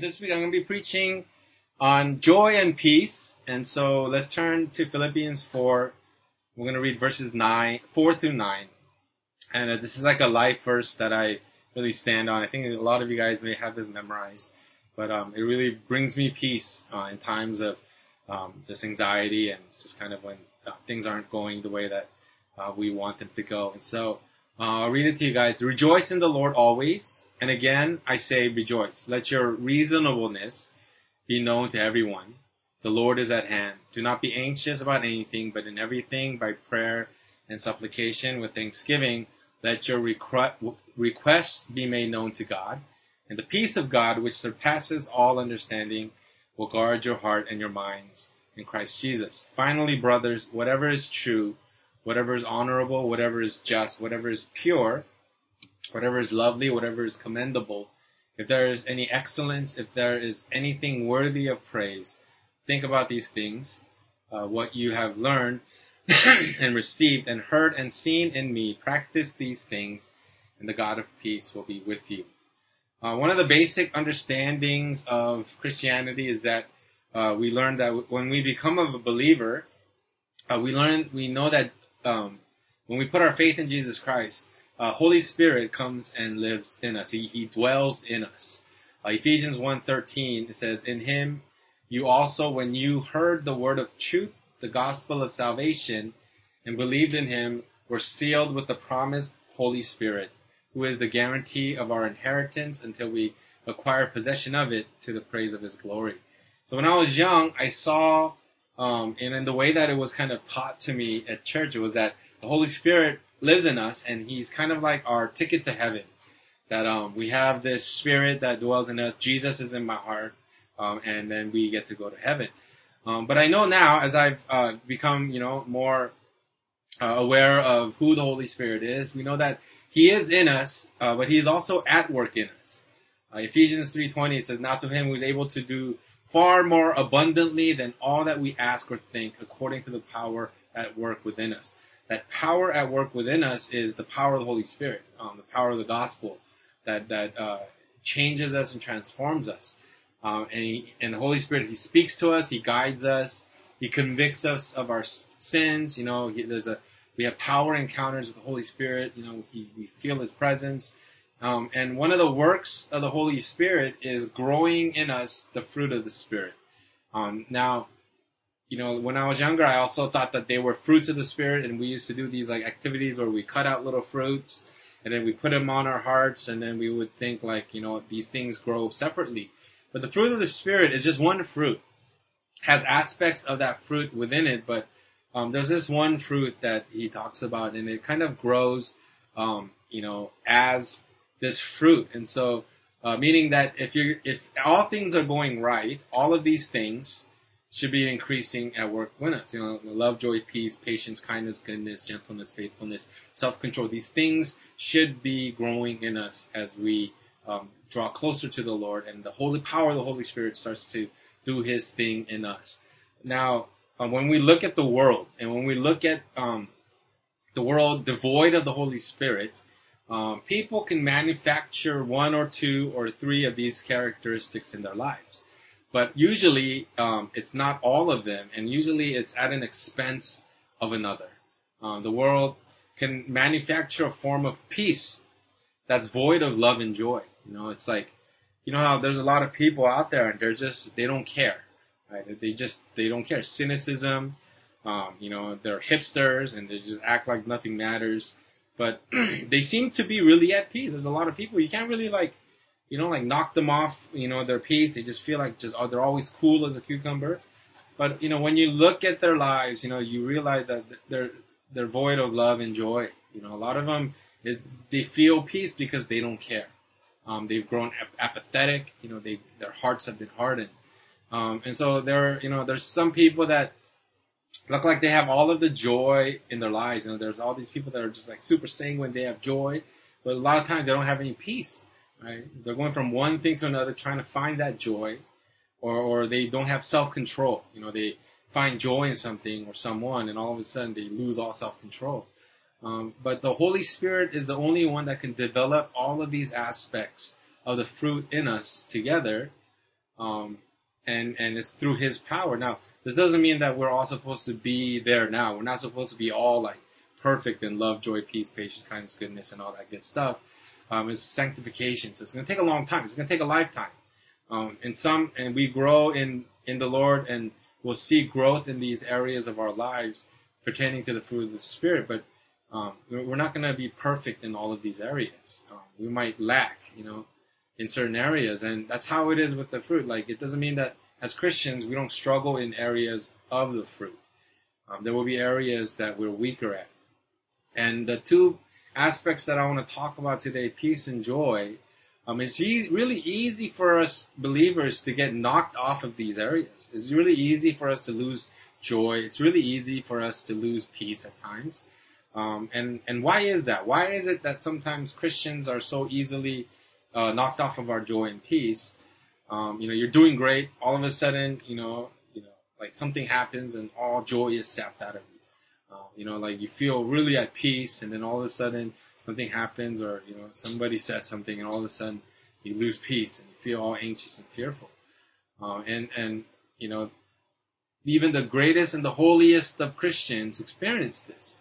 This week I'm going to be preaching on joy and peace. And so let's turn to Philippians 4. We're going to read verses 9, 4 through 9. And uh, this is like a life verse that I really stand on. I think a lot of you guys may have this memorized, but um, it really brings me peace uh, in times of um, just anxiety and just kind of when uh, things aren't going the way that uh, we want them to go. And so uh, I'll read it to you guys. Rejoice in the Lord always. And again, I say rejoice. Let your reasonableness be known to everyone. The Lord is at hand. Do not be anxious about anything, but in everything by prayer and supplication with thanksgiving, let your requests be made known to God. And the peace of God, which surpasses all understanding, will guard your heart and your minds in Christ Jesus. Finally, brothers, whatever is true, whatever is honorable, whatever is just, whatever is pure, whatever is lovely, whatever is commendable, if there is any excellence, if there is anything worthy of praise, think about these things, uh, what you have learned and received and heard and seen in me. Practice these things, and the God of peace will be with you. Uh, one of the basic understandings of Christianity is that uh, we learn that when we become a believer, uh, we learn we know that um, when we put our faith in Jesus Christ, uh, Holy Spirit comes and lives in us. He, he dwells in us. Uh, Ephesians 1.13, it says, In him you also, when you heard the word of truth, the gospel of salvation, and believed in him, were sealed with the promised Holy Spirit, who is the guarantee of our inheritance until we acquire possession of it to the praise of his glory. So when I was young, I saw, um, and in the way that it was kind of taught to me at church, it was that the Holy Spirit lives in us, and He's kind of like our ticket to heaven. That um, we have this Spirit that dwells in us. Jesus is in my heart, um, and then we get to go to heaven. Um, but I know now, as I've uh, become, you know, more uh, aware of who the Holy Spirit is, we know that He is in us, uh, but He is also at work in us. Uh, Ephesians 3:20 says, "Not to Him who is able to do far more abundantly than all that we ask or think, according to the power at work within us." That power at work within us is the power of the Holy Spirit, um, the power of the gospel that that uh, changes us and transforms us. Um, and, he, and the Holy Spirit, He speaks to us, He guides us, He convicts us of our sins. You know, he, there's a we have power encounters with the Holy Spirit. You know, he, we feel His presence. Um, and one of the works of the Holy Spirit is growing in us the fruit of the Spirit. Um, now, you know, when I was younger, I also thought that they were fruits of the spirit, and we used to do these like activities where we cut out little fruits, and then we put them on our hearts, and then we would think like, you know, these things grow separately. But the fruit of the spirit is just one fruit, has aspects of that fruit within it, but um, there's this one fruit that he talks about, and it kind of grows, um, you know, as this fruit, and so. Uh, meaning that if you're if all things are going right, all of these things should be increasing at work us. You know, love, joy, peace, patience, kindness, goodness, gentleness, faithfulness, self-control. These things should be growing in us as we um, draw closer to the Lord, and the holy power of the Holy Spirit starts to do His thing in us. Now, um, when we look at the world, and when we look at um, the world devoid of the Holy Spirit, um, people can manufacture one or two or three of these characteristics in their lives. But usually, um, it's not all of them, and usually it's at an expense of another. Uh, the world can manufacture a form of peace that's void of love and joy. You know, it's like, you know how there's a lot of people out there and they're just, they don't care, right? They just, they don't care. Cynicism, um, you know, they're hipsters and they just act like nothing matters. But they seem to be really at peace. There's a lot of people you can't really like you know, like knock them off, you know, their peace. They just feel like just oh, they're always cool as a cucumber. But you know, when you look at their lives, you know, you realize that they're they're void of love and joy. You know, a lot of them is they feel peace because they don't care. Um, they've grown ap- apathetic. You know, they their hearts have been hardened. Um, and so there, you know, there's some people that look like they have all of the joy in their lives. You know, there's all these people that are just like super sanguine. They have joy, but a lot of times they don't have any peace right? They're going from one thing to another, trying to find that joy, or, or they don't have self-control. You know, they find joy in something or someone, and all of a sudden they lose all self-control. Um, but the Holy Spirit is the only one that can develop all of these aspects of the fruit in us together Um, and, and it's through his power. Now, this doesn't mean that we're all supposed to be there now. We're not supposed to be all like perfect in love, joy, peace, patience, kindness, goodness, and all that good stuff. Um, it's sanctification. So it's going to take a long time. It's going to take a lifetime. Um, and some, and we grow in, in the Lord and we'll see growth in these areas of our lives pertaining to the fruit of the Spirit, but um, we're not going to be perfect in all of these areas. Um, we might lack, you know, in certain areas, and that's how it is with the fruit. Like, it doesn't mean that as Christians we don't struggle in areas of the fruit. Um, there will be areas that we're weaker at. And the two aspects that I want to talk about today, peace and joy, um, it's e- really easy for us believers to get knocked off of these areas. It's really easy for us to lose joy. It's really easy for us to lose peace at times. Um, and and why is that? Why is it that sometimes Christians are so easily uh, knocked off of our joy and peace? Um, you know, you're doing great. All of a sudden, you know, you know, like something happens and all joy is sapped out of you. You know, like you feel really at peace, and then all of a sudden something happens, or you know, somebody says something, and all of a sudden you lose peace and you feel all anxious and fearful. Uh, and and you know, even the greatest and the holiest of Christians experience this.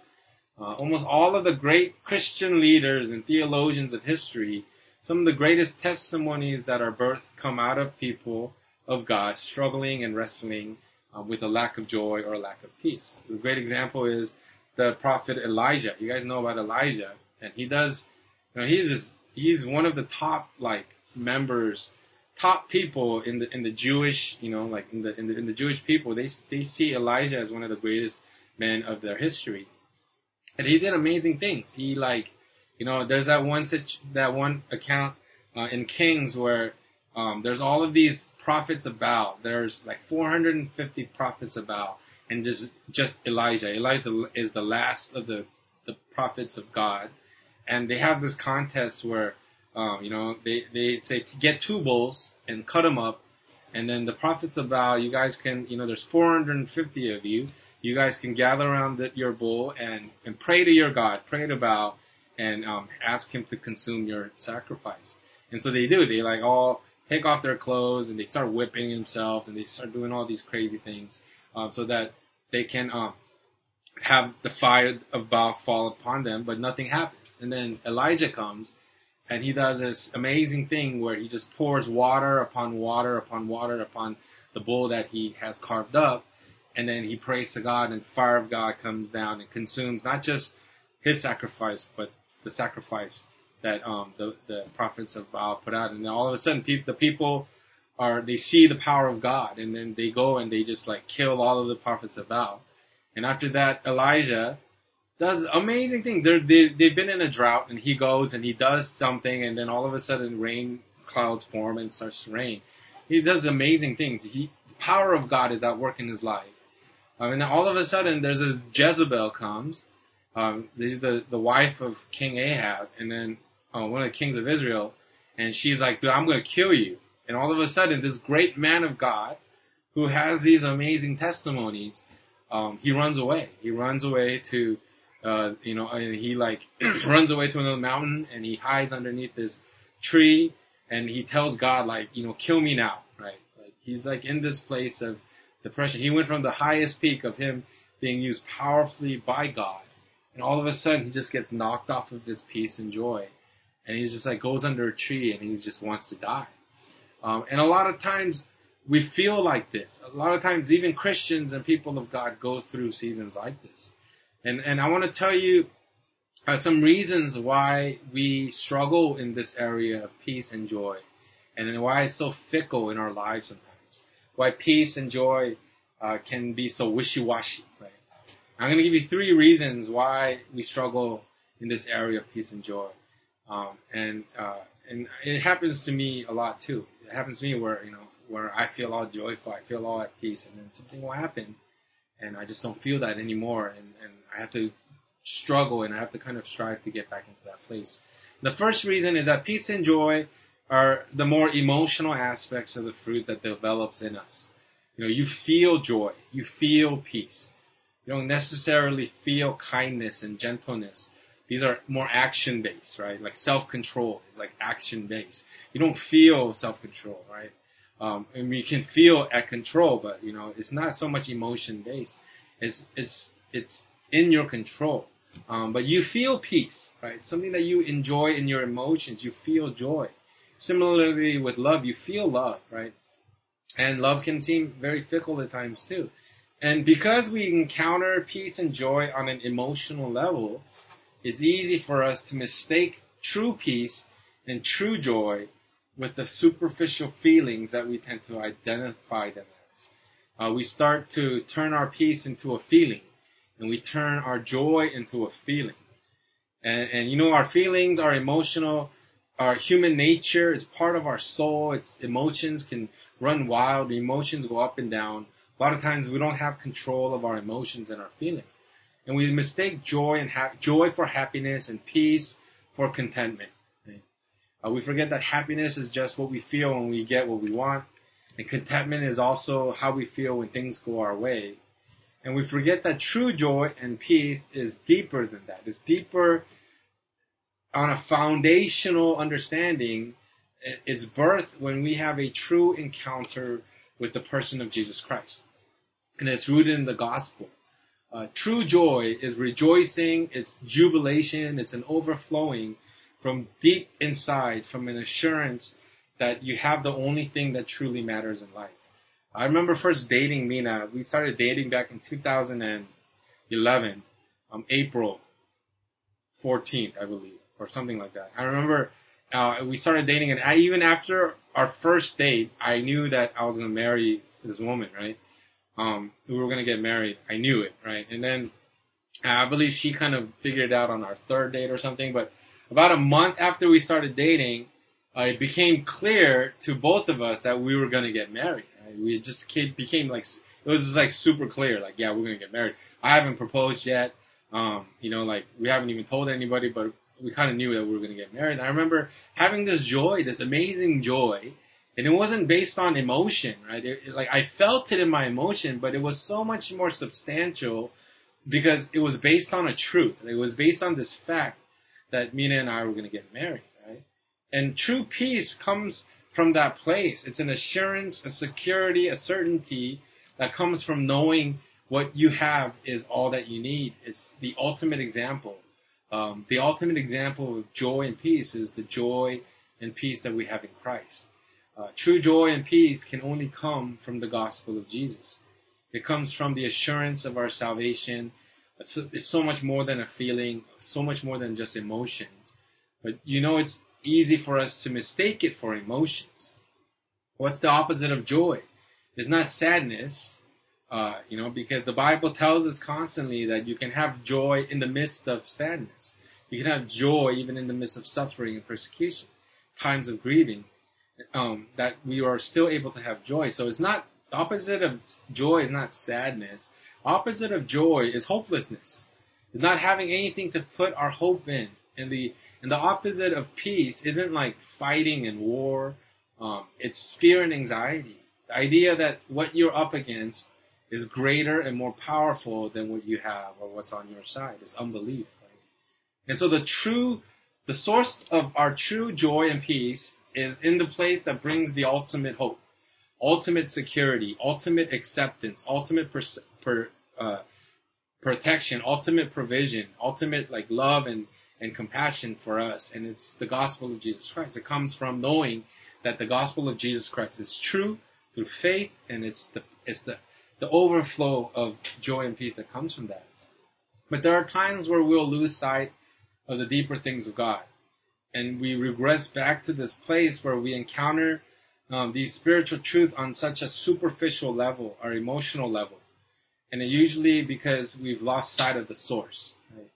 Uh, almost all of the great Christian leaders and theologians of history, some of the greatest testimonies that are birthed come out of people of God struggling and wrestling uh, with a lack of joy or a lack of peace. A great example is the prophet Elijah. You guys know about Elijah, and he does, you know, he's just, he's one of the top like members, top people in the in the Jewish, you know, like in the in the, in the Jewish people. They they see Elijah as one of the greatest men of their history and he did amazing things. He like, you know, there's that one such that one account uh, in Kings where um, there's all of these prophets of Baal. There's like 450 prophets of Baal, and just just Elijah. Elijah is the last of the the prophets of God, and they have this contest where, um, you know, they they say to get two bulls and cut them up, and then the prophets of Baal, you guys can, you know, there's 450 of you you guys can gather around the, your bull and, and pray to your God, pray to Baal, and um, ask him to consume your sacrifice. And so they do. They like all take off their clothes and they start whipping themselves and they start doing all these crazy things um, so that they can um, have the fire of Baal fall upon them, but nothing happens. And then Elijah comes and he does this amazing thing where he just pours water upon water upon water upon the bull that he has carved up and then he prays to God, and the fire of God comes down and consumes not just his sacrifice, but the sacrifice that um, the the prophets of Baal put out. And all of a sudden, pe- the people are they see the power of God, and then they go and they just like kill all of the prophets of Baal. And after that, Elijah does amazing things. They're, they they've been in a drought, and he goes and he does something, and then all of a sudden, rain clouds form and starts to rain. He does amazing things. He, the power of God is at work in his life. Um, and then all of a sudden, there's this Jezebel comes. Um, she's the, the wife of King Ahab, and then uh, one of the kings of Israel, and she's like, dude, I'm to kill you. And all of a sudden, this great man of God, who has these amazing testimonies, um, he runs away. He runs away to, uh, you know, and he like runs away to another mountain, and he hides underneath this tree, and he tells God like, you know, kill me now, right? Like he's like in this place of depression. He went from the highest peak of him being used powerfully by God, and all of a sudden he just gets knocked off of this peace and joy, and he's just like goes under a tree and he just wants to die. Um, and a lot of times we feel like this. A lot of times even Christians and people of God go through seasons like this. And and I want to tell you uh, some reasons why we struggle in this area of peace and joy, and why it's so fickle in our lives sometimes why peace and joy uh, can be so wishy-washy. Right? I'm going to give you three reasons why we struggle in this area of peace and joy, um, and uh, and it happens to me a lot too. It happens to me where you know where I feel all joyful, I feel all at peace, and then something will happen, and I just don't feel that anymore, and and I have to struggle and I have to kind of strive to get back into that place. The first reason is that peace and joy are the more emotional aspects of the fruit that develops in us. You know, you feel joy, you feel peace. You don't necessarily feel kindness and gentleness. These are more action based, right? Like self control is like action based. You don't feel self control, right? Um, and you can feel at control, but you know, it's not so much emotion based. It's, it's, it's in your control. Um, but you feel peace, right? Something that you enjoy in your emotions. You feel joy. Similarly with love, you feel love, right? And love can seem very fickle at times too. And because we encounter peace and joy on an emotional level, it's easy for us to mistake true peace and true joy with the superficial feelings that we tend to identify them as. Uh, we start to turn our peace into a feeling, and we turn our joy into a feeling. And, and you know, our feelings, our emotional, our human nature, it's part of our soul. Its emotions can run wild. Emotions go up and down. A lot of times we don't have control of our emotions and our feelings. And we mistake joy and ha- joy for happiness and peace for contentment. Right? Uh, we forget that happiness is just what we feel when we get what we want. And contentment is also how we feel when things go our way. And we forget that true joy and peace is deeper than that. It's deeper on a foundational understanding. It's birth when we have a true encounter with the person of Jesus Christ and it's rooted in the gospel. Uh, true joy is rejoicing, it's jubilation, it's an overflowing from deep inside, from an assurance that you have the only thing that truly matters in life. I remember first dating Mina. We started dating back in 2011, um, April 14th, I believe, or something like that. I remember uh, we started dating, and I, even after our first date, I knew that I was going to marry this woman, right? Um, we were gonna get married. I knew it, right? And then I believe she kind of figured it out on our third date or something. But about a month after we started dating, uh, it became clear to both of us that we were gonna get married. Right? We just became like it was just like super clear, like yeah, we're gonna get married. I haven't proposed yet. Um, you know, like we haven't even told anybody, but we kind of knew that we were gonna get married. And I remember having this joy, this amazing joy and it wasn't based on emotion, right? It, it, like I felt it in my emotion, but it was so much more substantial because it was based on a truth. It was based on this fact that Mina and I were going to get married, right? And true peace comes from that place. It's an assurance, a security, a certainty that comes from knowing what you have is all that you need. It's the ultimate example. Um, the ultimate example of joy and peace is the joy and peace that we have in Christ. Uh, true joy and peace can only come from the gospel of Jesus. It comes from the assurance of our salvation. It's so much more than a feeling, so much more than just emotions. But you know, it's easy for us to mistake it for emotions. What's the opposite of joy? It's not sadness, uh, you know, because the Bible tells us constantly that you can have joy in the midst of sadness. You can have joy even in the midst of suffering and persecution, times of grieving um, that we are still able to have joy. So it's not the opposite of joy is not sadness. Opposite of joy is hopelessness. It's not having anything to put our hope in. And the and the opposite of peace isn't like fighting and war. Um, it's fear and anxiety. The idea that what you're up against is greater and more powerful than what you have or what's on your side. It's unbelief. Right? And so the true, the source of our true joy and peace is in the place that brings the ultimate hope, ultimate security, ultimate acceptance, ultimate per, per, uh, protection, ultimate provision, ultimate like love and, and compassion for us. And it's the gospel of Jesus Christ. It comes from knowing that the gospel of Jesus Christ is true through faith, and it's the it's the the overflow of joy and peace that comes from that. But there are times where we'll lose sight of the deeper things of God and we regress back to this place where we encounter um, these spiritual truth on such a superficial level our emotional level, and usually because we've lost sight of the source. Right?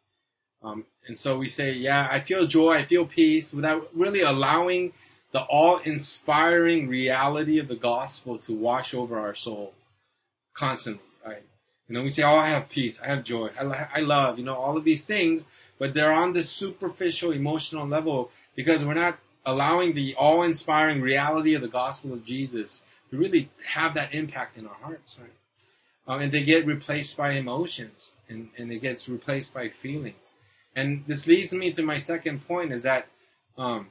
Um, and so we say, yeah, I feel joy, I feel peace, without really allowing the all-inspiring reality of the gospel to wash over our soul constantly. Right? And then we say, oh, I have peace, I have joy, I, I love, you know, all of these things but they're on this superficial emotional level because we're not allowing the awe-inspiring reality of the gospel of Jesus to really have that impact in our hearts, right? Um, and they get replaced by emotions, and, and it gets replaced by feelings. And this leads me to my second point: is that um,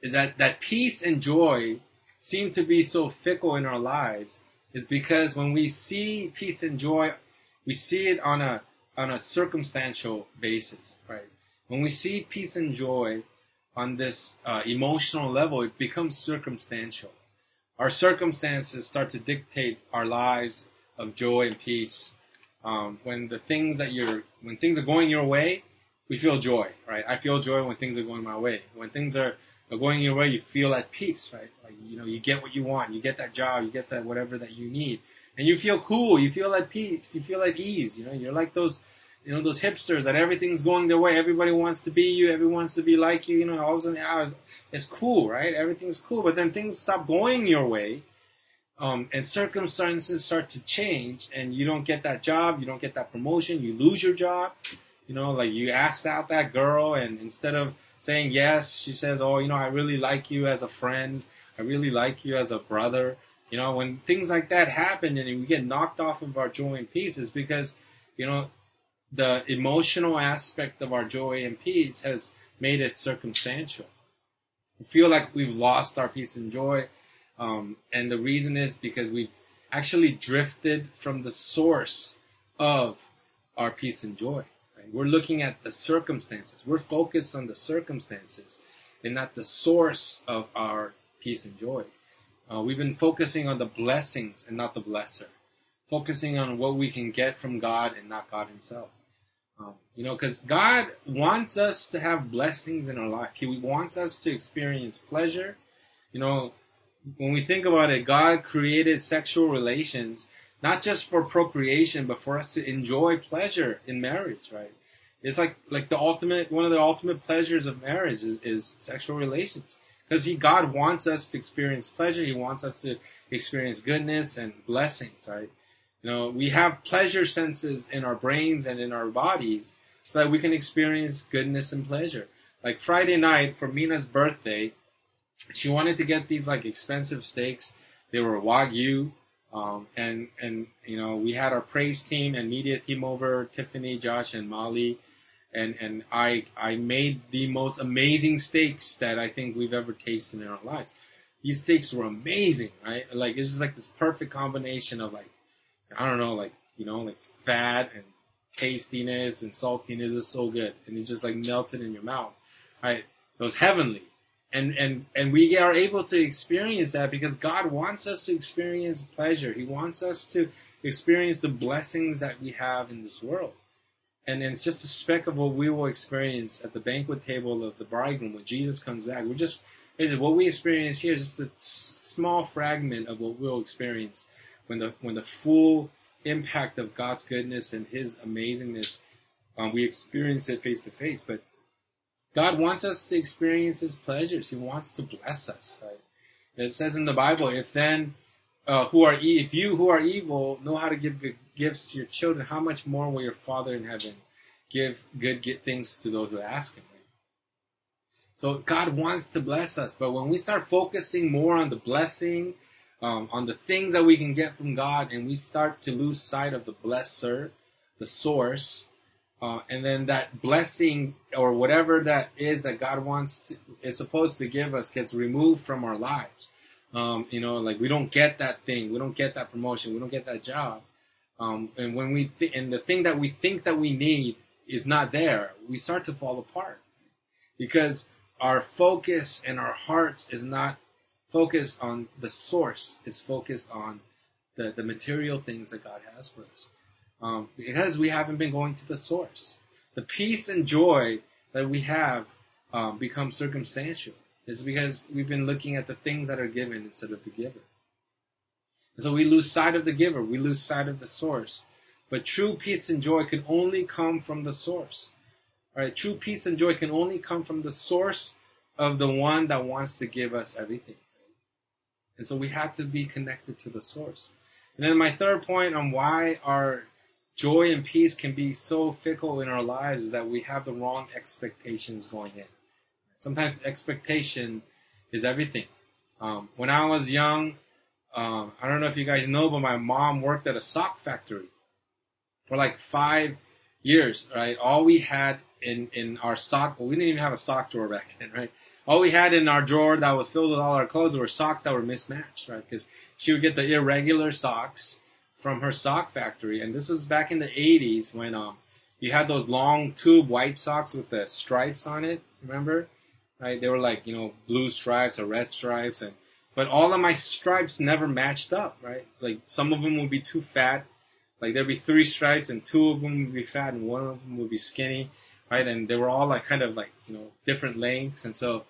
is that that peace and joy seem to be so fickle in our lives is because when we see peace and joy, we see it on a on a circumstantial basis, right? When we see peace and joy on this uh, emotional level, it becomes circumstantial. Our circumstances start to dictate our lives of joy and peace. Um, when the things that you're, when things are going your way, we feel joy, right? I feel joy when things are going my way. When things are, are going your way, you feel at peace, right? Like, you know, you get what you want, you get that job, you get that whatever that you need. And you feel cool, you feel at peace, you feel at ease, you know, you're like those, you know, those hipsters that everything's going their way, everybody wants to be you, everyone wants to be like you, you know, all of a sudden, yeah, it's, it's cool, right? Everything's cool, but then things stop going your way, um, and circumstances start to change, and you don't get that job, you don't get that promotion, you lose your job, you know, like you asked out that girl, and instead of saying yes, she says, "Oh, you know, I really like you as a friend. I really like you as a brother." You know, when things like that happen and we get knocked off of our joy and peace, is because you know the emotional aspect of our joy and peace has made it circumstantial. We feel like we've lost our peace and joy, um, and the reason is because we've actually drifted from the source of our peace and joy. Right? We're looking at the circumstances. We're focused on the circumstances and not the source of our peace and joy. Uh, we've been focusing on the blessings and not the blesser. Focusing on what we can get from God and not God Himself. Um, you know, because God wants us to have blessings in our life. He wants us to experience pleasure. You know, when we think about it, God created sexual relations not just for procreation, but for us to enjoy pleasure in marriage, right? It's like like the ultimate one of the ultimate pleasures of marriage is, is sexual relations. Because he God wants us to experience pleasure, he wants us to experience goodness and blessings, right? You know, we have pleasure senses in our brains and in our bodies so that we can experience goodness and pleasure. Like Friday night for Mina's birthday, she wanted to get these like expensive steaks. They were Wagyu. Um, and, and, you know, we had our praise team and media team over, Tiffany, Josh, and Molly. And, and I, I made the most amazing steaks that I think we've ever tasted in our lives. These steaks were amazing, right? Like, it's just like this perfect combination of like I don't know, like you know, like fat and tastiness and saltiness is so good, and it just like melted in your mouth, right? It was heavenly, and and and we are able to experience that because God wants us to experience pleasure. He wants us to experience the blessings that we have in this world, and it's just a speck of what we will experience at the banquet table of the bridegroom when Jesus comes back. We're just what we experience here is just a small fragment of what we'll experience when the when the full impact of God's goodness and His amazingness, um, we experience it face to face. But God wants us to experience His pleasures. He wants to bless us. Right? It says in the Bible, if then uh, who are e- if you who are evil know how to give good gifts to your children, how much more will your Father in heaven give good things to those who ask Him? So God wants to bless us, but when we start focusing more on the blessing um, on the things that we can get from God, and we start to lose sight of the blesser, the source, uh, and then that blessing or whatever that is that God wants to, is supposed to give us gets removed from our lives. Um, you know, like we don't get that thing, we don't get that promotion, we don't get that job. Um, and when we th- and the thing that we think that we need is not there, we start to fall apart because our focus and our hearts is not focused on the source. It's focused on the, the material things that God has for us. Um, because we haven't been going to the source. The peace and joy that we have um, becomes circumstantial. It's because we've been looking at the things that are given instead of the giver. And so we lose sight of the giver. We lose sight of the source. But true peace and joy can only come from the source. All right, true peace and joy can only come from the source of the one that wants to give us everything. And so we have to be connected to the source. And then my third point on why our joy and peace can be so fickle in our lives is that we have the wrong expectations going in. Sometimes expectation is everything. Um, when I was young, um, I don't know if you guys know, but my mom worked at a sock factory for like five years, right? All we had in, in our sock, well, we didn't even have a sock drawer back then, right? all we had in our drawer that was filled with all our clothes were socks that were mismatched, right? Because she would get the irregular socks from her sock factory, and this was back in the 80s when um you had those long tube white socks with the stripes on it. Remember? Right? They were like you know blue stripes or red stripes, and but all of my stripes never matched up, right? Like some of them would be too fat. Like there'd be three stripes and two of them would be fat and one of them would be skinny, right? And they were all like kind of like, you know, different lengths. And so,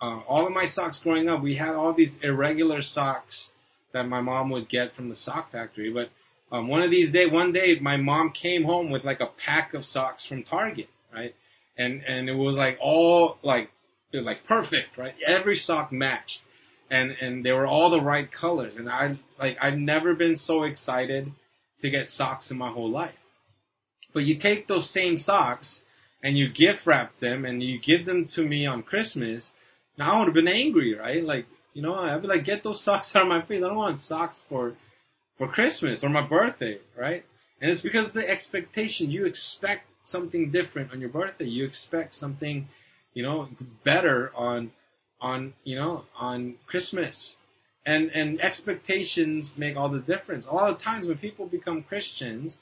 uh, all of my socks growing up, we had all these irregular socks that my mom would get from the sock factory. But, um, one of these day, one day, my mom came home with like a pack of socks from Target, right? And, and it was like all like, like perfect, right? Every sock matched and and they were all the right colors. And I like I've never been so excited to get socks in my whole life. But you take those same socks and you gift wrap them and you give them to me on Christmas. Now I would have been angry, right? Like you know I'd be like, get those socks out of my face. I don't want socks for for Christmas or my birthday, right? And it's because the expectation you expect something different on your birthday. You expect something, you know, better on on you know on Christmas, and and expectations make all the difference. A lot of times when people become Christians,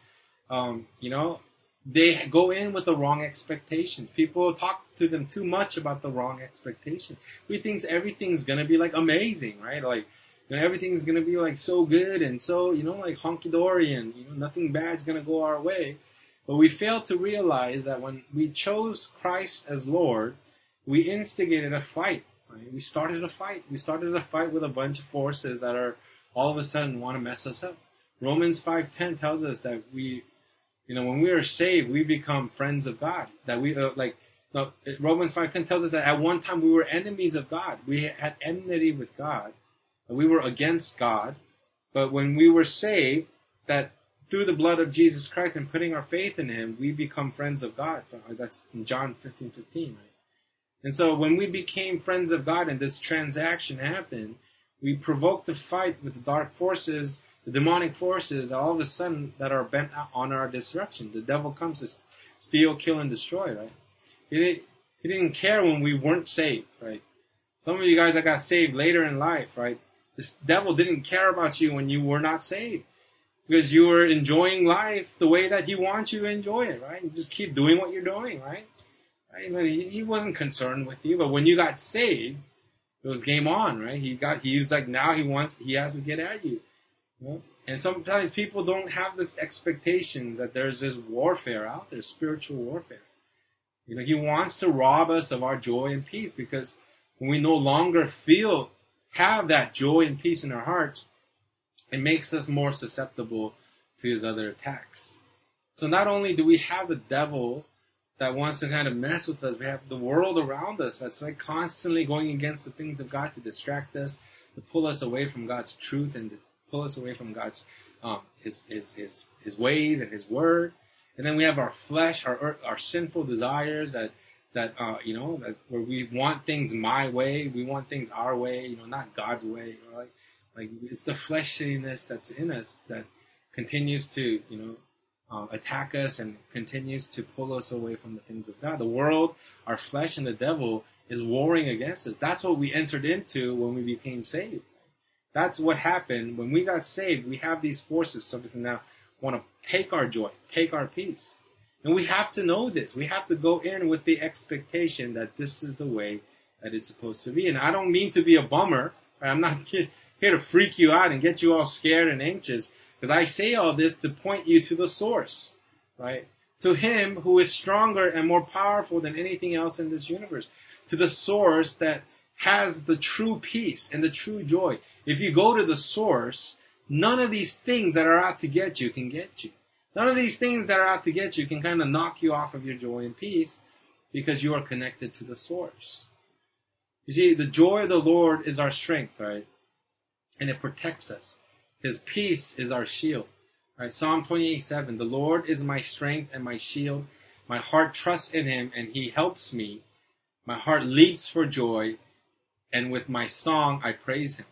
um, you know, they go in with the wrong expectations. People talk to them too much about the wrong expectation. We think everything's gonna be like amazing, right? Like you know, everything's gonna be like so good and so you know like honky dory and you know nothing bad's gonna go our way. But we fail to realize that when we chose Christ as Lord, we instigated a fight We started a fight. We started a fight with a bunch of forces that are all of a sudden want to mess us up. Romans 5:10 tells us that we, you know, when we are saved, we become friends of God. That we uh, like no, Romans 5:10 tells us that at one time we were enemies of God. We had enmity with God. We were against God. But when we were saved, that through the blood of Jesus Christ and putting our faith in Him, we become friends of God. That's in John 15:15, 15, right? And so when we became friends of God and this transaction happened, we provoked the fight with the dark forces, the demonic forces, all of a sudden that are bent on our destruction. The devil comes to steal, kill, and destroy, right? He didn't, care when we weren't saved, right? Some of you guys that got saved later in life, right? This devil didn't care about you when you were not saved because you were enjoying life the way that he wants you to enjoy it, right? You just keep doing what you're doing, right? He, wasn't concerned with you, but when you got saved, it was game on, right? He got, he's like, now he wants, he has to get at you. And sometimes people don't have this expectations that there's this warfare out there, spiritual warfare. You know, he wants to rob us of our joy and peace because when we no longer feel, have that joy and peace in our hearts, it makes us more susceptible to his other attacks. So not only do we have the devil that wants to kind of mess with us. We have the world around us that's like constantly going against the things of God to distract us, to pull us away from God's truth and to pull us away from God's um, his, his his his ways and His word. And then we have our flesh, our our sinful desires that that uh, you know that where we want things my way, we want things our way, you know, not God's way. Know, like like it's the fleshliness that's in us that continues to you know uh, attack us and continues to pull us away from the things of God. The world, our flesh, and the devil is warring against us. That's what we entered into when we became saved. That's what happened when we got saved. We have these forces, something now want to take our joy, take our peace. And we have to know this. We have to go in with the expectation that this is the way that it's supposed to be. And I don't mean to be a bummer. I'm not here to freak you out and get you all scared and anxious. Because I say all this to point you to the source, right? To him who is stronger and more powerful than anything else in this universe. To the source that has the true peace and the true joy. If you go to the source, none of these things that are out to get you can get you. None of these things that are out to get you can kind of knock you off of your joy and peace because you are connected to the source. You see, the joy of the Lord is our strength, right? And it protects us. His peace is our shield. Right? Psalm 28, 7. The Lord is my strength and my shield. My heart trusts in him and he helps me. My heart leaps for joy and with my song I praise him.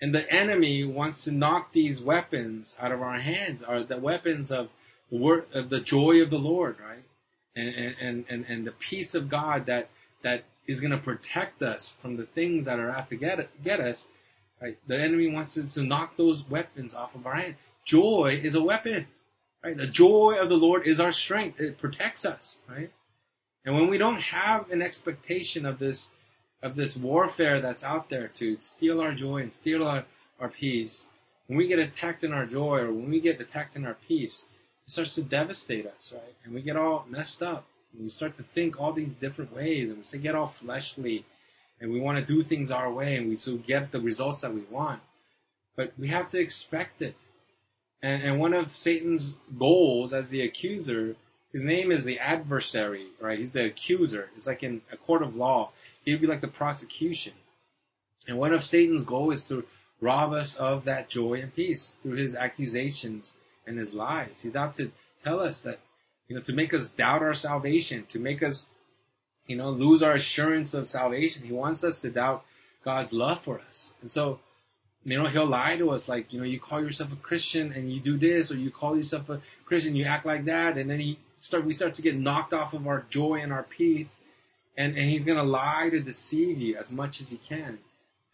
And the enemy wants to knock these weapons out of our hands, are the weapons of the of the joy of the Lord, right? And, and, and, and the peace of God that, that is going to protect us from the things that are out to get get us. Right? The enemy wants us to knock those weapons off of our hand. Joy is a weapon. Right? The joy of the Lord is our strength. It protects us. Right? And when we don't have an expectation of this of this warfare that's out there to steal our joy and steal our, our peace, when we get attacked in our joy or when we get attacked in our peace, it starts to devastate us, right? And we get all messed up. And we start to think all these different ways and we get all fleshly and we want to do things our way and we so get the results that we want. But we have to expect it. And, and one of Satan's goals as the accuser, his name is the adversary, right? He's the accuser. It's like in a court of law. He'd be like the prosecution. And one of Satan's goals is to rob us of that joy and peace through his accusations and his lies. He's out to tell us that, you know, to make us doubt our salvation, to make us, you know, lose our assurance of salvation. He wants us to doubt God's love for us. And so, you know, he'll lie to us like, you know, you call yourself a Christian and you do this, or you call yourself a Christian, you act like that, and then he start, we start to get knocked off of our joy and our peace. And, and he's to lie to deceive you as much as he can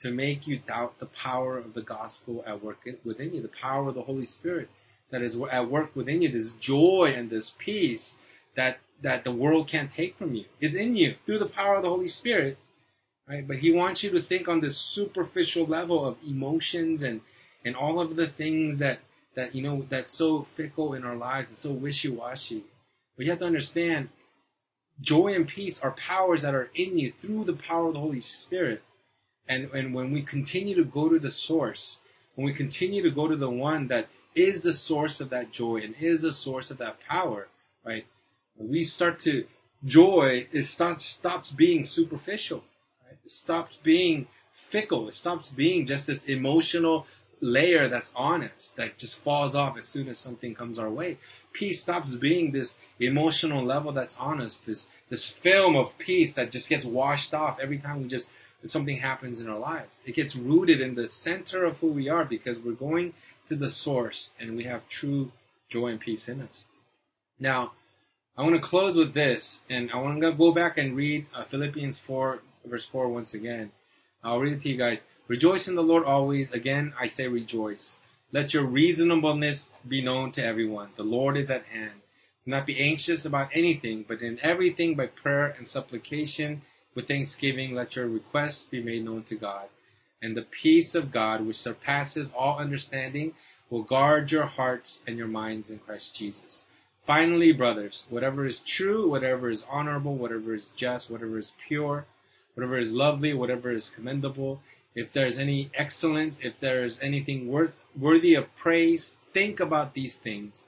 to make you doubt the power of the gospel at work within you, the power of the Holy Spirit that is at work within you, this joy and this peace that, that the world can't take from you is in you through the power of the Holy Spirit. Right? But he wants you to think on this superficial level of emotions and, and all of the things that, that, you know, that's so fickle in our lives and so wishy-washy. But you have to understand joy and peace are powers that are in you through the power of the Holy Spirit. And, and when we continue to go to the source, when we continue to go to the one that is the source of that joy and is the source of that power, right? We start to, joy, it starts, stops being superficial, right? It stops being fickle. It stops being just this emotional layer that's on us that just falls off as soon as something comes our way. Peace stops being this emotional level that's on us, this this film of peace that just gets washed off every time we just something happens in our lives. It gets rooted in the center of who we are because we're going to the source and we have true joy and peace in us. Now, I want to close with this, and I want to go back and read uh, Philippians 4, verse 4 once again. I'll read it to you guys. Rejoice in the Lord always. Again, I say rejoice. Let your reasonableness be known to everyone. The Lord is at hand. Do not be anxious about anything, but in everything by prayer and supplication with thanksgiving let your requests be made known to God and the peace of God, which surpasses all understanding, will guard your hearts and your minds in Christ Jesus. Finally, brothers, whatever is true, whatever is honorable, whatever is just, whatever is pure, whatever is lovely, whatever is commendable, if there's any excellence, if there's anything worth, worthy of praise, think about these things.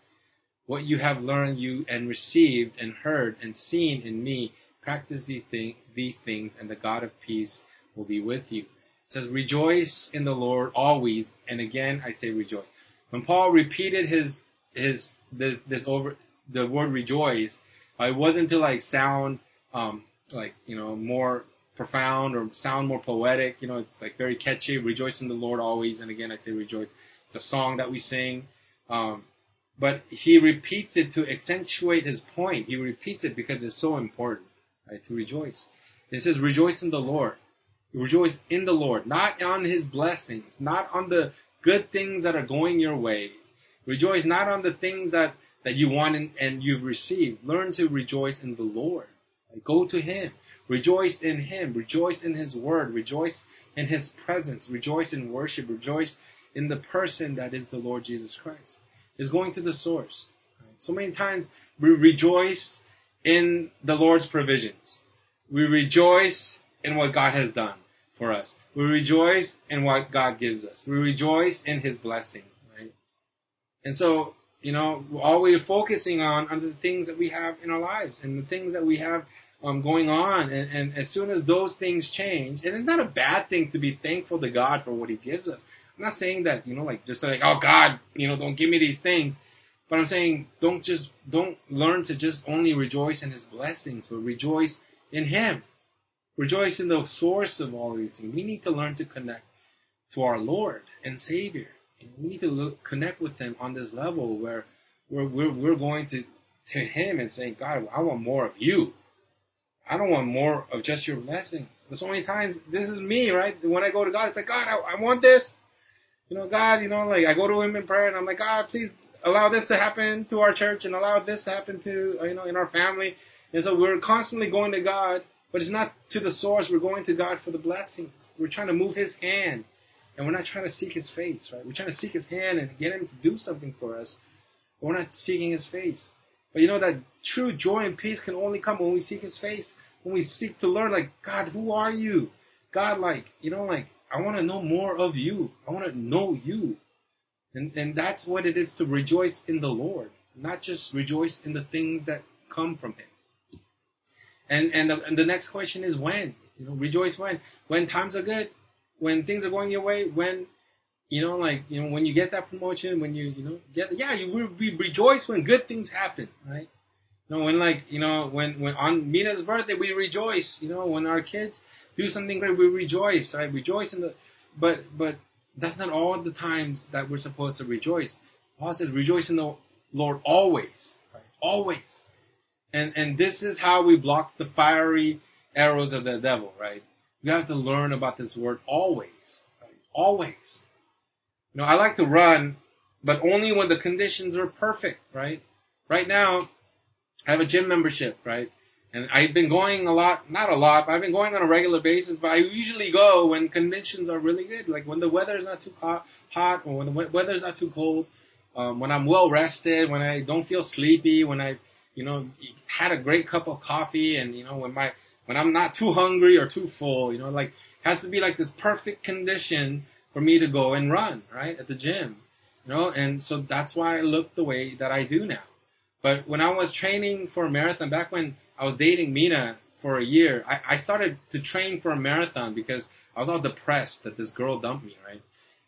What you have learned you and received and heard and seen in me, practice these things, and the God of peace will be with you It says, rejoice in the Lord always. And again, I say rejoice. When Paul repeated his, his, this, this over, the word rejoice, uh, it wasn't to like sound, um, like, you know, more profound or sound more poetic. You know, it's like very catchy. Rejoice in the Lord always. And again, I say rejoice. It's a song that we sing. Um, but he repeats it to accentuate his point. He repeats it because it's so important, right? To rejoice. It says, rejoice in the Lord. Rejoice in the Lord, not on his blessings, not on the good things that are going your way. Rejoice not on the things that, that you want and, and you've received. Learn to rejoice in the Lord. Go to him. Rejoice in him. Rejoice in his word. Rejoice in his presence. Rejoice in worship. Rejoice in the person that is the Lord Jesus Christ. Is going to the source. So many times we rejoice in the Lord's provisions. We rejoice in what God has done for us. We rejoice in what God gives us. We rejoice in His blessing, right? And so, you know, all we're focusing on are the things that we have in our lives and the things that we have um, going on. And, and as soon as those things change, and it's not a bad thing to be thankful to God for what He gives us. I'm not saying that, you know, like just like, oh God, you know, don't give me these things. But I'm saying don't just, don't learn to just only rejoice in His blessings, but rejoice in Him Rejoice in the source of all these things. We need to learn to connect to our Lord and Savior. And we need to look, connect with Him on this level where we're, we're, we're going to, to Him and saying, God, I want more of you. I don't want more of just your blessings. So many times, this is me, right? When I go to God, it's like, God, I, I want this. You know, God, you know, like I go to Him in prayer and I'm like, God, please allow this to happen to our church and allow this to happen to, uh, you know, in our family. And so we're constantly going to God, but it's not to the source. We're going to God for the blessings. We're trying to move His hand. And we're not trying to seek His face, right? We're trying to seek His hand and get Him to do something for us. But we're not seeking His face. But you know that true joy and peace can only come when we seek His face, when we seek to learn, like, God, who are you? God, like, you know, like, I want to know more of you. I want to know you. And, and that's what it is to rejoice in the Lord, not just rejoice in the things that come from Him. And, and, the, and the next question is when? You know, rejoice when? When times are good, when things are going your way, when you know, like, you know, when you get that promotion, when you, you know, get, yeah, you we rejoice when good things happen, right? You know, when like, you know, when, when on Mina's birthday, we rejoice, you know, when our kids do something great, we rejoice, right? Rejoice in the, but, but that's not all the times that we're supposed to rejoice. Paul says, rejoice in the Lord always, right? Always. And, and this is how we block the fiery arrows of the devil, right? We have to learn about this word always, right? Always. You know, I like to run, but only when the conditions are perfect, right? Right now, I have a gym membership, right? And I've been going a lot, not a lot, but I've been going on a regular basis, but I usually go when conditions are really good, like when the weather is not too hot, hot or when the weather is not too cold, um, when I'm well rested, when I don't feel sleepy, when I, you know, had a great cup of coffee and, you know, when my, when I'm not too hungry or too full, you know, like, has to be like this perfect condition for me to go and run, right, at the gym. You know, and so that's why I look the way that I do now. But when I was training for a marathon, back when I was dating Mina for a year, I, I started to train for a marathon because I was all depressed that this girl dumped me, right?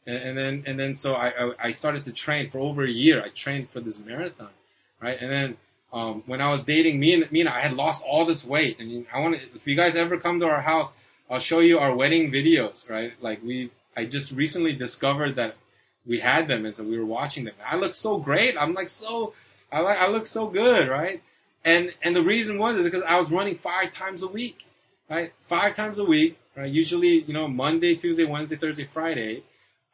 And, and then and then so I, I started to train for over a year. I trained for this marathon, right? And then um, when I was dating Mina, Mina, I had lost all this weight. I mean, I want to. If you guys ever come to our house, I'll show you our wedding videos, right? Like we I just recently discovered that we had them, and so we were watching them. I look so great. I'm like so, I like, I look so good, right? And and the reason was is because I was running five times a week, right? Five times a week, right? Usually, you know, Monday, Tuesday, Wednesday, Thursday, Friday.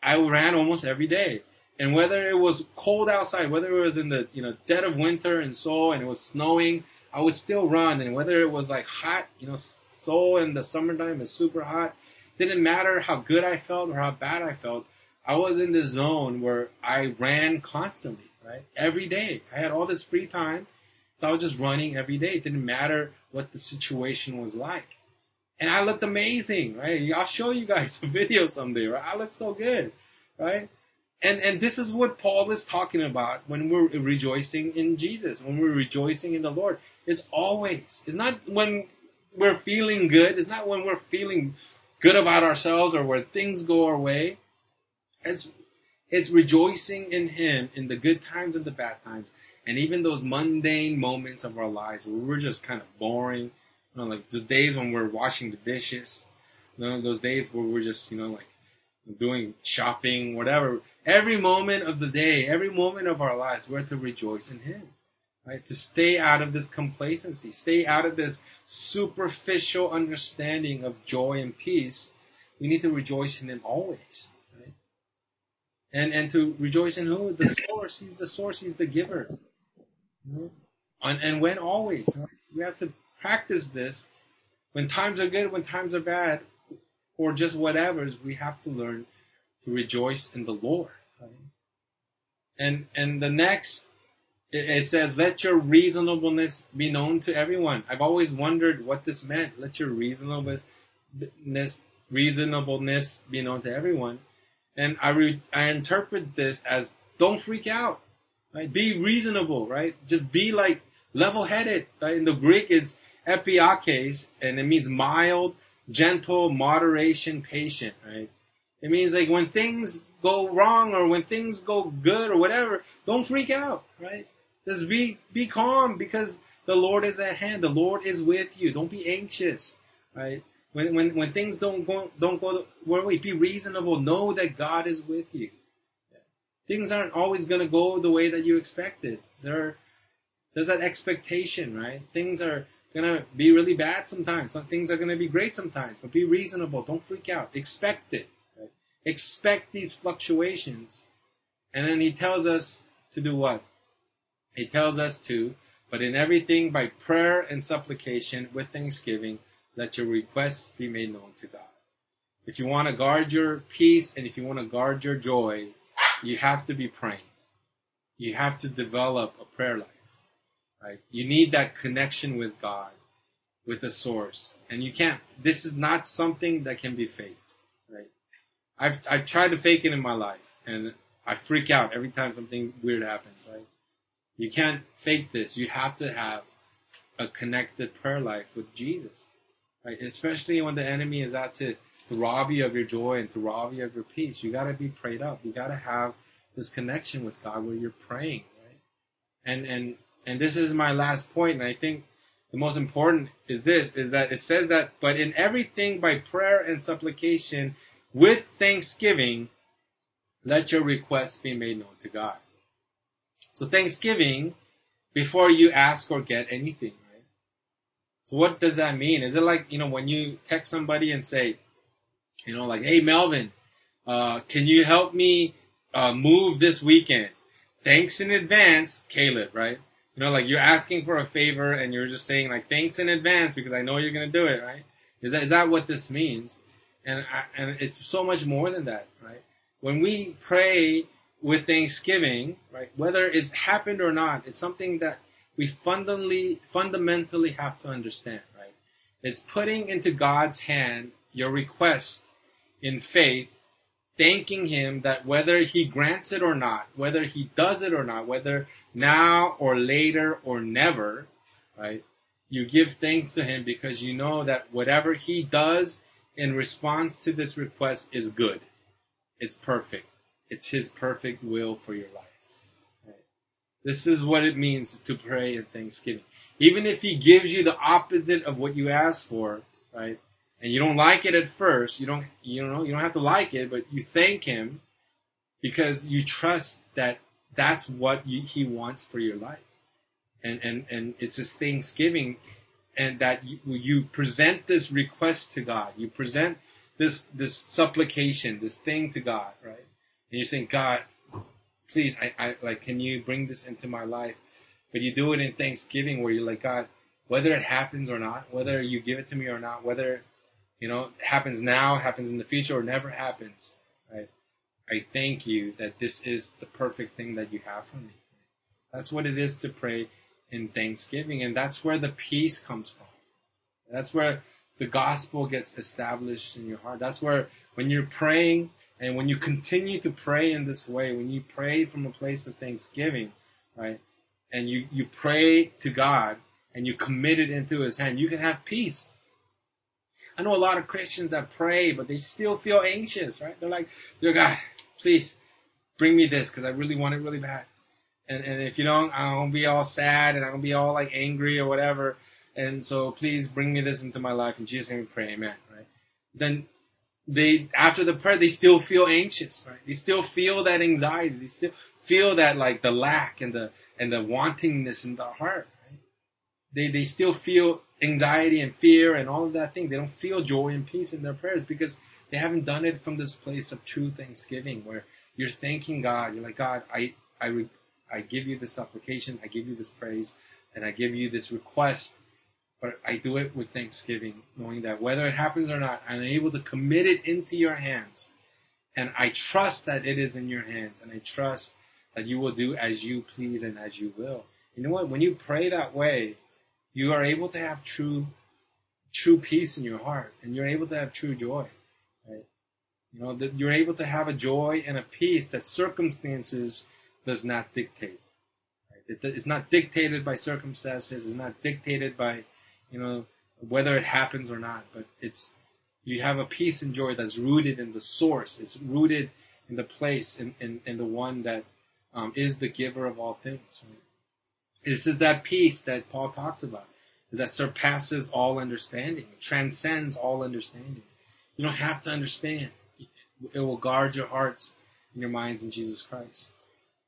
I ran almost every day. And whether it was cold outside, whether it was in the you know dead of winter in Seoul and it was snowing, I would still run. And whether it was like hot, you know, Seoul in the summertime is super hot, didn't matter how good I felt or how bad I felt. I was in this zone where I ran constantly, right? Every day. I had all this free time. So I was just running every day. It didn't matter what the situation was like. And I looked amazing, right? I'll show you guys a video someday, right? I look so good, right? And, and this is what Paul is talking about when we're rejoicing in Jesus, when we're rejoicing in the Lord. It's always. It's not when we're feeling good. It's not when we're feeling good about ourselves or where things go our way. It's, it's rejoicing in Him in the good times and the bad times. And even those mundane moments of our lives where we're just kind of boring, you know, like those days when we're washing the dishes, you know, those days where we're just, you know, like doing shopping, whatever. Every moment of the day, every moment of our lives, we're to rejoice in Him right? To stay out of this complacency, stay out of this superficial understanding of joy and peace. We need to rejoice in Him always, right? And and to rejoice in who? The source. He's the source. He's the giver. And, and when always, right? we have to practice this. When times are good, when times are bad, or just whatever's, we have to learn to rejoice in the Lord. Right? And and the next it says, let your reasonableness be known to everyone. I've always wondered what this meant. Let your reasonableness, reasonableness be known to everyone. And I, re, I interpret this as don't freak out, right? Be reasonable, right? Just be like level-headed. Right? In the Greek, it's epieikes, and it means mild, gentle, moderation, patient, right? It means like when things go wrong or when things go good or whatever, don't freak out, right? Just be be calm because the Lord is at hand. The Lord is with you. Don't be anxious, right? When when when things don't go don't go where we be reasonable. Know that God is with you. Things aren't always going to go the way that you expected. There there's that expectation, right? Things are gonna be really bad sometimes. Some things are gonna be great sometimes. But be reasonable. Don't freak out. Expect it. Right? Expect these fluctuations. And then he tells us to do what? He tells us to, but in everything by prayer and supplication with thanksgiving, let your requests be made known to God. If you want to guard your peace and if you want to guard your joy, you have to be praying. You have to develop a prayer life. Right? You need that connection with God, with the source. And you can't, this is not something that can be faked. Right? I've, I've tried to fake it in my life and I freak out every time something weird happens, right? You can't fake this. You have to have a connected prayer life with Jesus, right? Especially when the enemy is out to, rob you of your joy and to rob you of your peace. You gotta be prayed up. You gotta have this connection with God where you're praying, right? And, and and this is my last point, and I think the most important is this, is that it says that, but in everything by prayer and supplication with thanksgiving, let your requests be made known to God. So thanksgiving before you ask or get anything, right? So what does that mean? Is it like, you know, when you text somebody and say, you know, like, hey Melvin, uh, can you help me uh, move this weekend? Thanks in advance, Caleb, right? You know, like you're asking for a favor and you're just saying like thanks in advance because I know you're gonna do it, right? Is that is that what this means? And I, and it's so much more than that, right? When we pray with thanksgiving, right, whether it's happened or not, it's something that we fundamentally fundamentally have to understand, right? It's putting into God's hand your request in faith thanking him that whether he grants it or not, whether he does it or not, whether now or later or never, right? You give thanks to him because you know that whatever he does in response to this request is good. It's perfect. It's his perfect will for your life. Right? This is what it means to pray in thanksgiving. Even if he gives you the opposite of what you ask for, right? And you don't like it at first, you don't, you know, you don't have to like it, but you thank him because you trust that that's what you, he wants for your life. And, and, and it's this Thanksgiving and that you, you present this request to God. You present this, this supplication, this thing to God, right? And you're saying, God, please, I, I, like, can you bring this into my life? But you do it in Thanksgiving where you're like, God, whether it happens or not, whether you give it to me or not, whether, you know, happens now, happens in the future, or never happens, right? I thank you that this is the perfect thing that you have for me. That's what it is to pray in thanksgiving. And that's where the peace comes from. That's where the gospel gets established in your heart. That's where when you're praying and when you continue to pray in this way, when you pray from a place of thanksgiving, right? And you, you pray to God and you commit it into his hand, you can have peace. I know a lot of Christians that pray, but they still feel anxious, right? They're like, dear God, please bring me this because I really want it really bad. And, and if you don't, I'm gonna be all sad and I'm gonna be all like angry or whatever. And so please bring me this into my life. In Jesus' name we pray, amen, right? Then they, after the prayer, they still feel anxious, right? They still feel that anxiety. They still feel that like the lack and the, and the wantingness in the heart? They, they still feel anxiety and fear and all of that thing. They don't feel joy and peace in their prayers because they haven't done it from this place of true thanksgiving where you're thanking God. You're like, God, I, I, I give you this supplication. I give you this praise and I give you this request, but I do it with thanksgiving, knowing that whether it happens or not, I'm able to commit it into your hands. And I trust that it is in your hands and I trust that you will do as you please and as you will. You know what? When you pray that way, you are able to have true, true peace in your heart and you're able to have true joy. Right? You know, that you're able to have a joy and a peace that circumstances does not dictate. Right? It, it's not dictated by circumstances. It's not dictated by, you know, whether it happens or not. But it's you have a peace and joy that's rooted in the source. It's rooted in the place, in, in, in the one that um, is the giver of all things. Right? This is that peace that Paul talks about, is that surpasses all understanding, it transcends all understanding. You don't have to understand. It will guard your hearts and your minds in Jesus Christ.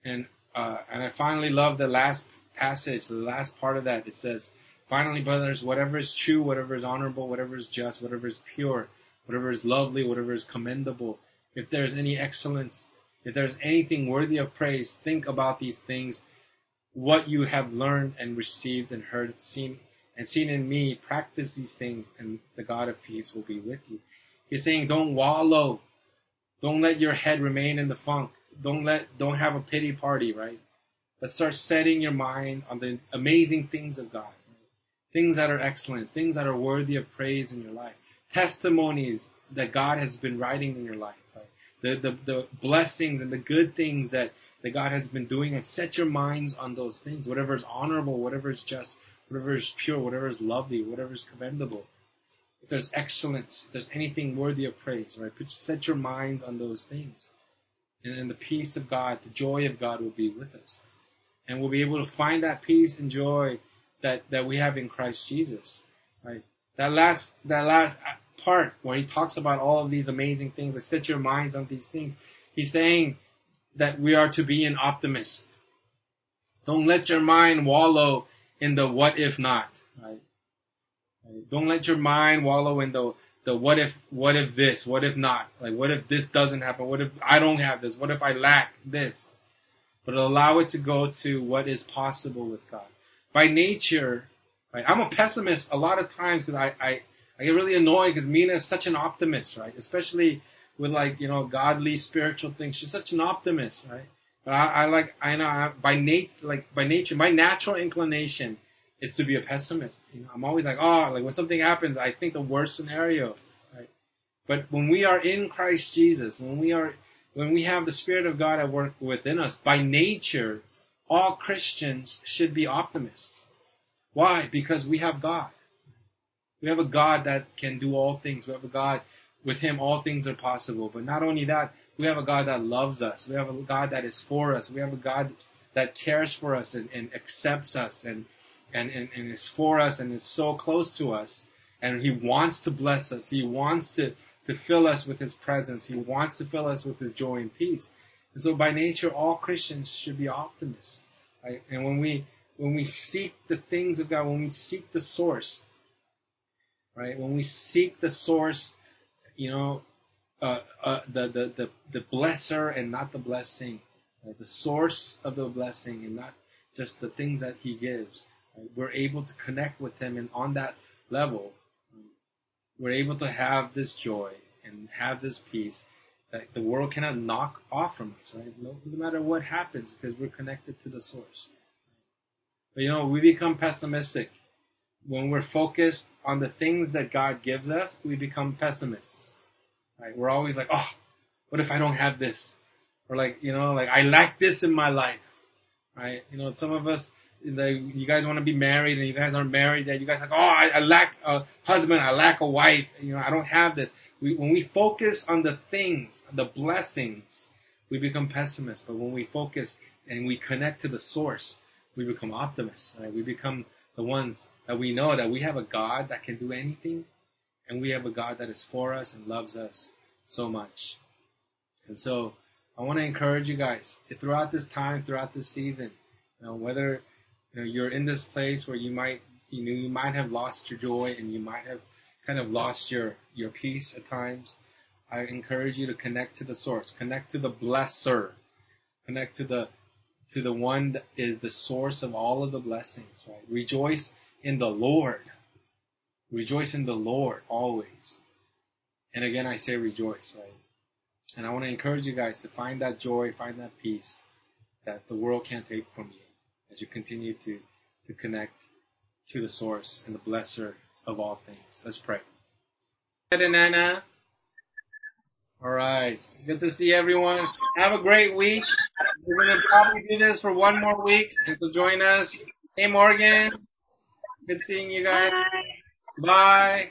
And uh, and I finally love the last passage, the last part of that. It says, Finally, brothers, whatever is true, whatever is honorable, whatever is just, whatever is pure, whatever is lovely, whatever is commendable, if there is any excellence, if there is anything worthy of praise, think about these things. What you have learned and received and heard, seen and seen in me, practice these things, and the God of peace will be with you. He's saying, don't wallow. Don't let your head remain in the funk. Don't let, don't have a pity party, right? Let's start setting your mind on the amazing things of God. Right? Things that are excellent, things that are worthy of praise in your life. Testimonies that God has been writing in your life. Right? The, the, the blessings and the good things that, that God has been doing and set your minds on those things. Whatever is honorable, whatever is just, whatever is pure, whatever is lovely, whatever is commendable if there's excellence, if there's anything worthy of praise, right? Set your minds on those things. And then the peace of God, the joy of God will be with us. And we'll be able to find that peace and joy that, that we have in Christ Jesus, right? That last, that last part where he talks about all of these amazing things, to set your minds on these things. He's saying that we are to be an optimist. Don't let your mind wallow in the what if not, right? Don't let your mind wallow in the the what if what if this, what if not, like what if this doesn't happen, what if I don't have this, what if I lack this, but allow it to go to what is possible with God. By nature, right? I'm a pessimist a lot of times because I, I I get really annoyed because Mina is such an optimist, right? Especially with like you know godly spiritual things. She's such an optimist, right? But I, I like I know I, by nature like by nature my natural inclination is to be a pessimist. You know, I'm always like, oh, like when something happens, I think the worst scenario, right? But when we are in Christ Jesus, when we are, when we have the Spirit of God at work within us, by nature, all Christians should be optimists. Why? Because we have God. We have a God that can do all things. We have a God, with Him all things are possible. But not only that, we have a God that loves us. We have a God that is for us. We have a God that cares for us and, and accepts us and and, and, and is for us and is so close to us. And He wants to bless us. He wants to, to fill us with His presence. He wants to fill us with His joy and peace. And so by nature, all Christians should be optimists. Right? And when we, when we seek the things of God, when we seek the source, right? When we seek the source, you know, uh, uh, the, the, the, the blesser and not the blessing, right? the source of the blessing and not just the things that he gives, we're able to connect with Him, and on that level, we're able to have this joy and have this peace that the world cannot knock off from us, right? No, no matter what happens, because we're connected to the source. But you know, we become pessimistic when we're focused on the things that God gives us. We become pessimists, right? We're always like, oh, what if I don't have this? Or like, you know, like I lack this in my life, right? You know, some of us like you guys want to be married and you guys aren't married yet. You guys like, oh, I, I lack a husband, I lack a wife. You know, I don't have this. We, when we focus on the things, the blessings, we become pessimists. But when we focus and we connect to the source, we become optimists. Right? We become the ones that we know that we have a God that can do anything, and we have a God that is for us and loves us so much. And so, I want to encourage you guys throughout this time, throughout this season, you know, whether you know, you're in this place where you might, you know, you might have lost your joy and you might have kind of lost your, your peace at times. I encourage you to connect to the source, connect to the blesser, connect to the, to the one that is the source of all of the blessings, right? Rejoice in the Lord. Rejoice in the Lord always. And again, I say rejoice, right? And I want to encourage you guys to find that joy, find that peace that the world can't take from you as you continue to, to connect to the source and the blesser of all things. Let's pray. Anna. All right. Good to see everyone. Have a great week. We're going to probably do this for one more week. And so join us. Hey, Morgan. Good seeing you guys. Bye. Bye.